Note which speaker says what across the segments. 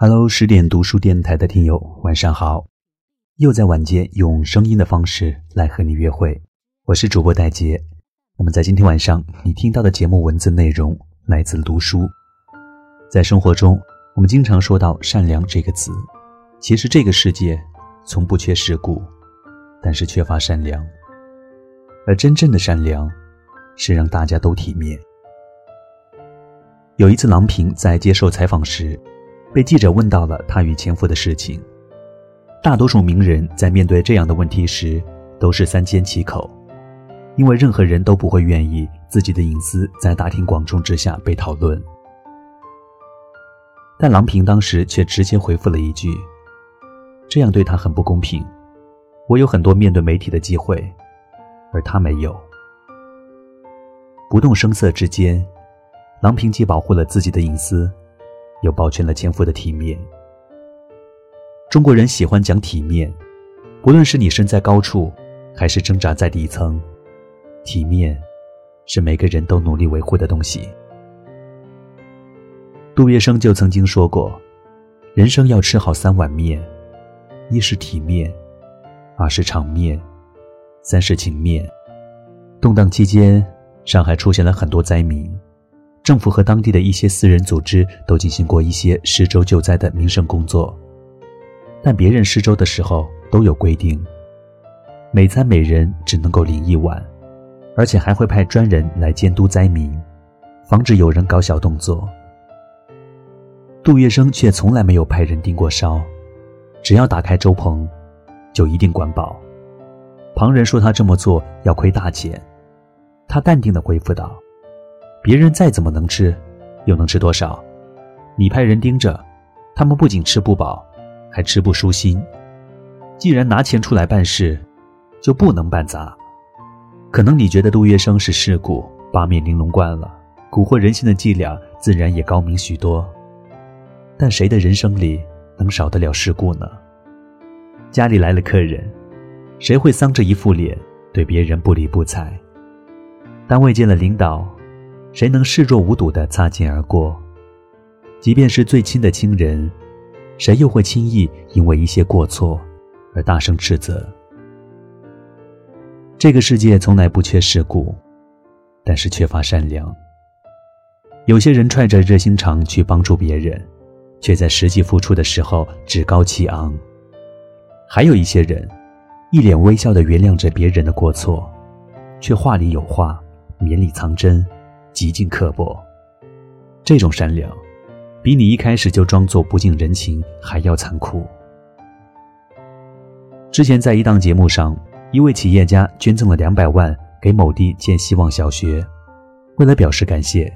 Speaker 1: Hello，十点读书电台的听友，晚上好！又在晚间用声音的方式来和你约会，我是主播戴杰。那么在今天晚上，你听到的节目文字内容来自读书。在生活中，我们经常说到“善良”这个词，其实这个世界从不缺世故，但是缺乏善良。而真正的善良，是让大家都体面。有一次，郎平在接受采访时，被记者问到了她与前夫的事情。大多数名人在面对这样的问题时，都是三缄其口，因为任何人都不会愿意自己的隐私在大庭广众之下被讨论。但郎平当时却直接回复了一句：“这样对他很不公平。我有很多面对媒体的机会。”而他没有，不动声色之间，郎平既保护了自己的隐私，又保全了前夫的体面。中国人喜欢讲体面，不论是你身在高处，还是挣扎在底层，体面是每个人都努力维护的东西。杜月笙就曾经说过：“人生要吃好三碗面，一是体面，二是场面。”三是情面。动荡期间，上海出现了很多灾民，政府和当地的一些私人组织都进行过一些施粥救灾的民生工作。但别人施粥的时候都有规定，每餐每人只能够领一碗，而且还会派专人来监督灾民，防止有人搞小动作。杜月笙却从来没有派人盯过梢，只要打开粥棚，就一定管饱。旁人说他这么做要亏大钱，他淡定地回复道：“别人再怎么能吃，又能吃多少？你派人盯着，他们不仅吃不饱，还吃不舒心。既然拿钱出来办事，就不能办砸。可能你觉得杜月笙是世故，八面玲珑惯了，蛊惑人心的伎俩自然也高明许多。但谁的人生里能少得了世故呢？家里来了客人。”谁会丧着一副脸对别人不理不睬？单位见了领导，谁能视若无睹的擦肩而过？即便是最亲的亲人，谁又会轻易因为一些过错而大声斥责？这个世界从来不缺世故，但是缺乏善良。有些人揣着热心肠去帮助别人，却在实际付出的时候趾高气昂；还有一些人。一脸微笑地原谅着别人的过错，却话里有话，绵里藏针，极尽刻薄。这种善良，比你一开始就装作不近人情还要残酷。之前在一档节目上，一位企业家捐赠了两百万给某地建希望小学，为了表示感谢，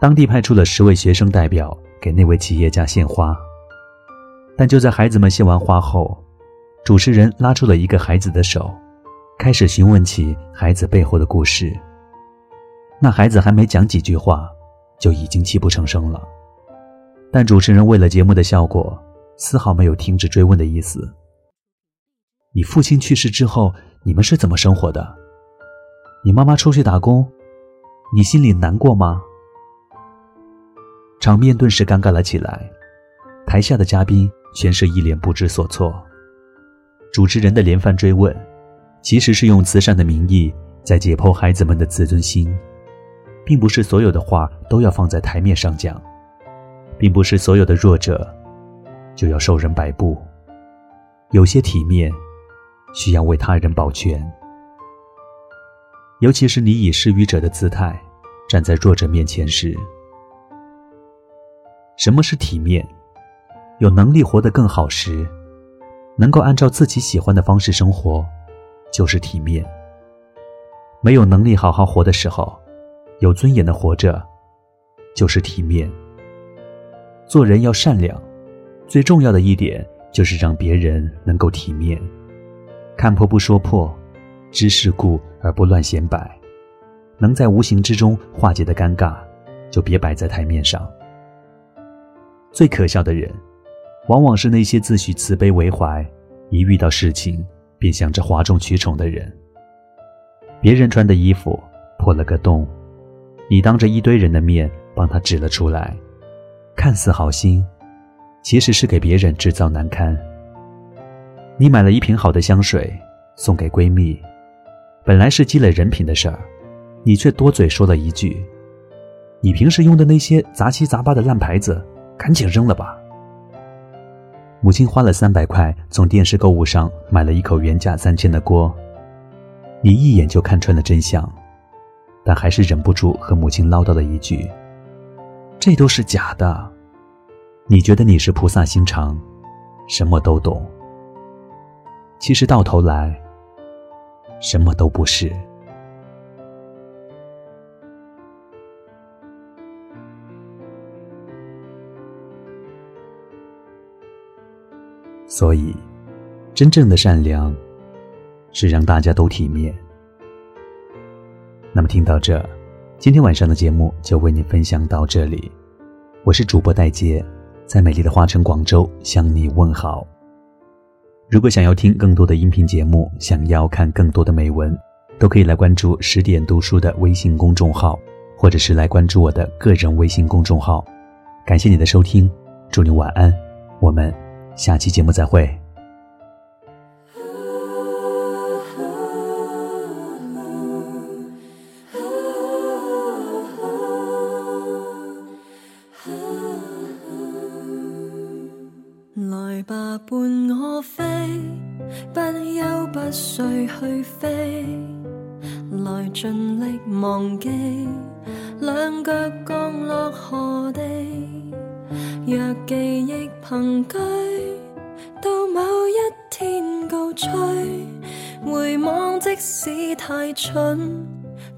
Speaker 1: 当地派出了十位学生代表给那位企业家献花。但就在孩子们献完花后，主持人拉住了一个孩子的手，开始询问起孩子背后的故事。那孩子还没讲几句话，就已经泣不成声了。但主持人为了节目的效果，丝毫没有停止追问的意思。你父亲去世之后，你们是怎么生活的？你妈妈出去打工，你心里难过吗？场面顿时尴尬了起来，台下的嘉宾全是一脸不知所措。主持人的连番追问，其实是用慈善的名义在解剖孩子们的自尊心，并不是所有的话都要放在台面上讲，并不是所有的弱者就要受人摆布，有些体面需要为他人保全，尤其是你以施予者的姿态站在弱者面前时。什么是体面？有能力活得更好时。能够按照自己喜欢的方式生活，就是体面。没有能力好好活的时候，有尊严的活着，就是体面。做人要善良，最重要的一点就是让别人能够体面。看破不说破，知世故而不乱显摆，能在无形之中化解的尴尬，就别摆在台面上。最可笑的人。往往是那些自诩慈悲为怀，一遇到事情便想着哗众取宠的人。别人穿的衣服破了个洞，你当着一堆人的面帮他指了出来，看似好心，其实是给别人制造难堪。你买了一瓶好的香水送给闺蜜，本来是积累人品的事儿，你却多嘴说了一句：“你平时用的那些杂七杂八的烂牌子，赶紧扔了吧。”母亲花了三百块从电视购物上买了一口原价三千的锅，你一眼就看穿了真相，但还是忍不住和母亲唠叨了一句：“这都是假的。”你觉得你是菩萨心肠，什么都懂，其实到头来什么都不是。所以，真正的善良是让大家都体面。那么，听到这，今天晚上的节目就为你分享到这里。我是主播戴杰，在美丽的花城广州向你问好。如果想要听更多的音频节目，想要看更多的美文，都可以来关注十点读书的微信公众号，或者是来关注我的个人微信公众号。感谢你的收听，祝你晚安，我们。下期节目再会。
Speaker 2: 不休不睡去飞，来尽力忘记，两脚降落何地？若记忆凭据。到某一天告吹，回望即使太蠢，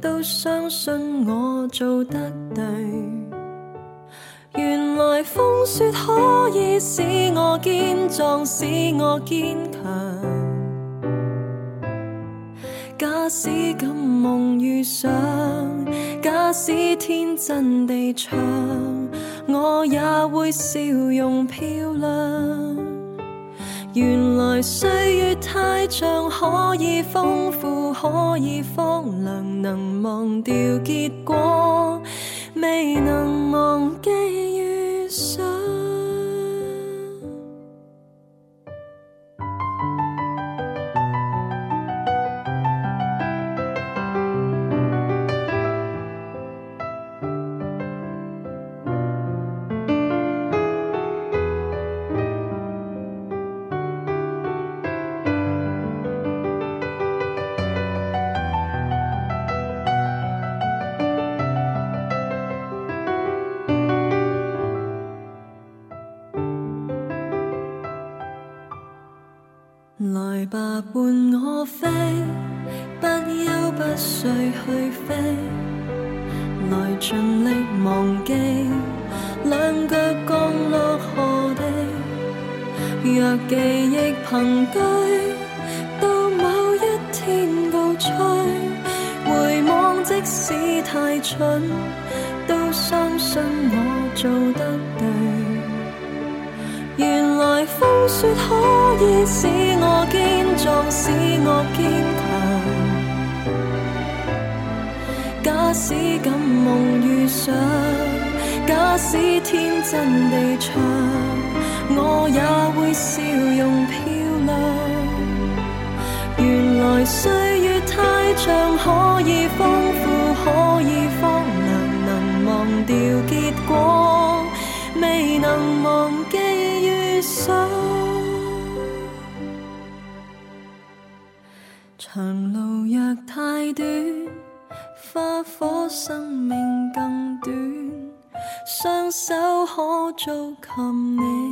Speaker 2: 都相信我做得对。原来风雪可以使我坚壮，使我坚强。梦遇上，假使天真地唱，我也会笑容漂亮。原来岁月太长，可以丰富，可以荒凉，能忘掉结果，未能忘记来吧，伴我飞，不休不睡去飞，来尽力忘记，两脚降落何地？若记忆凭据，到某一天告吹，回望即使太蠢，都相信我做得对。原来风雪可以使我坚壮，使我坚强。假使敢梦遇上，假使天真地唱，我也会笑容漂亮。原来岁月太长，可以丰富，可以荒凉，能忘掉结果，未能忘记想。长路若太短，花火生命更短，双手可做琴。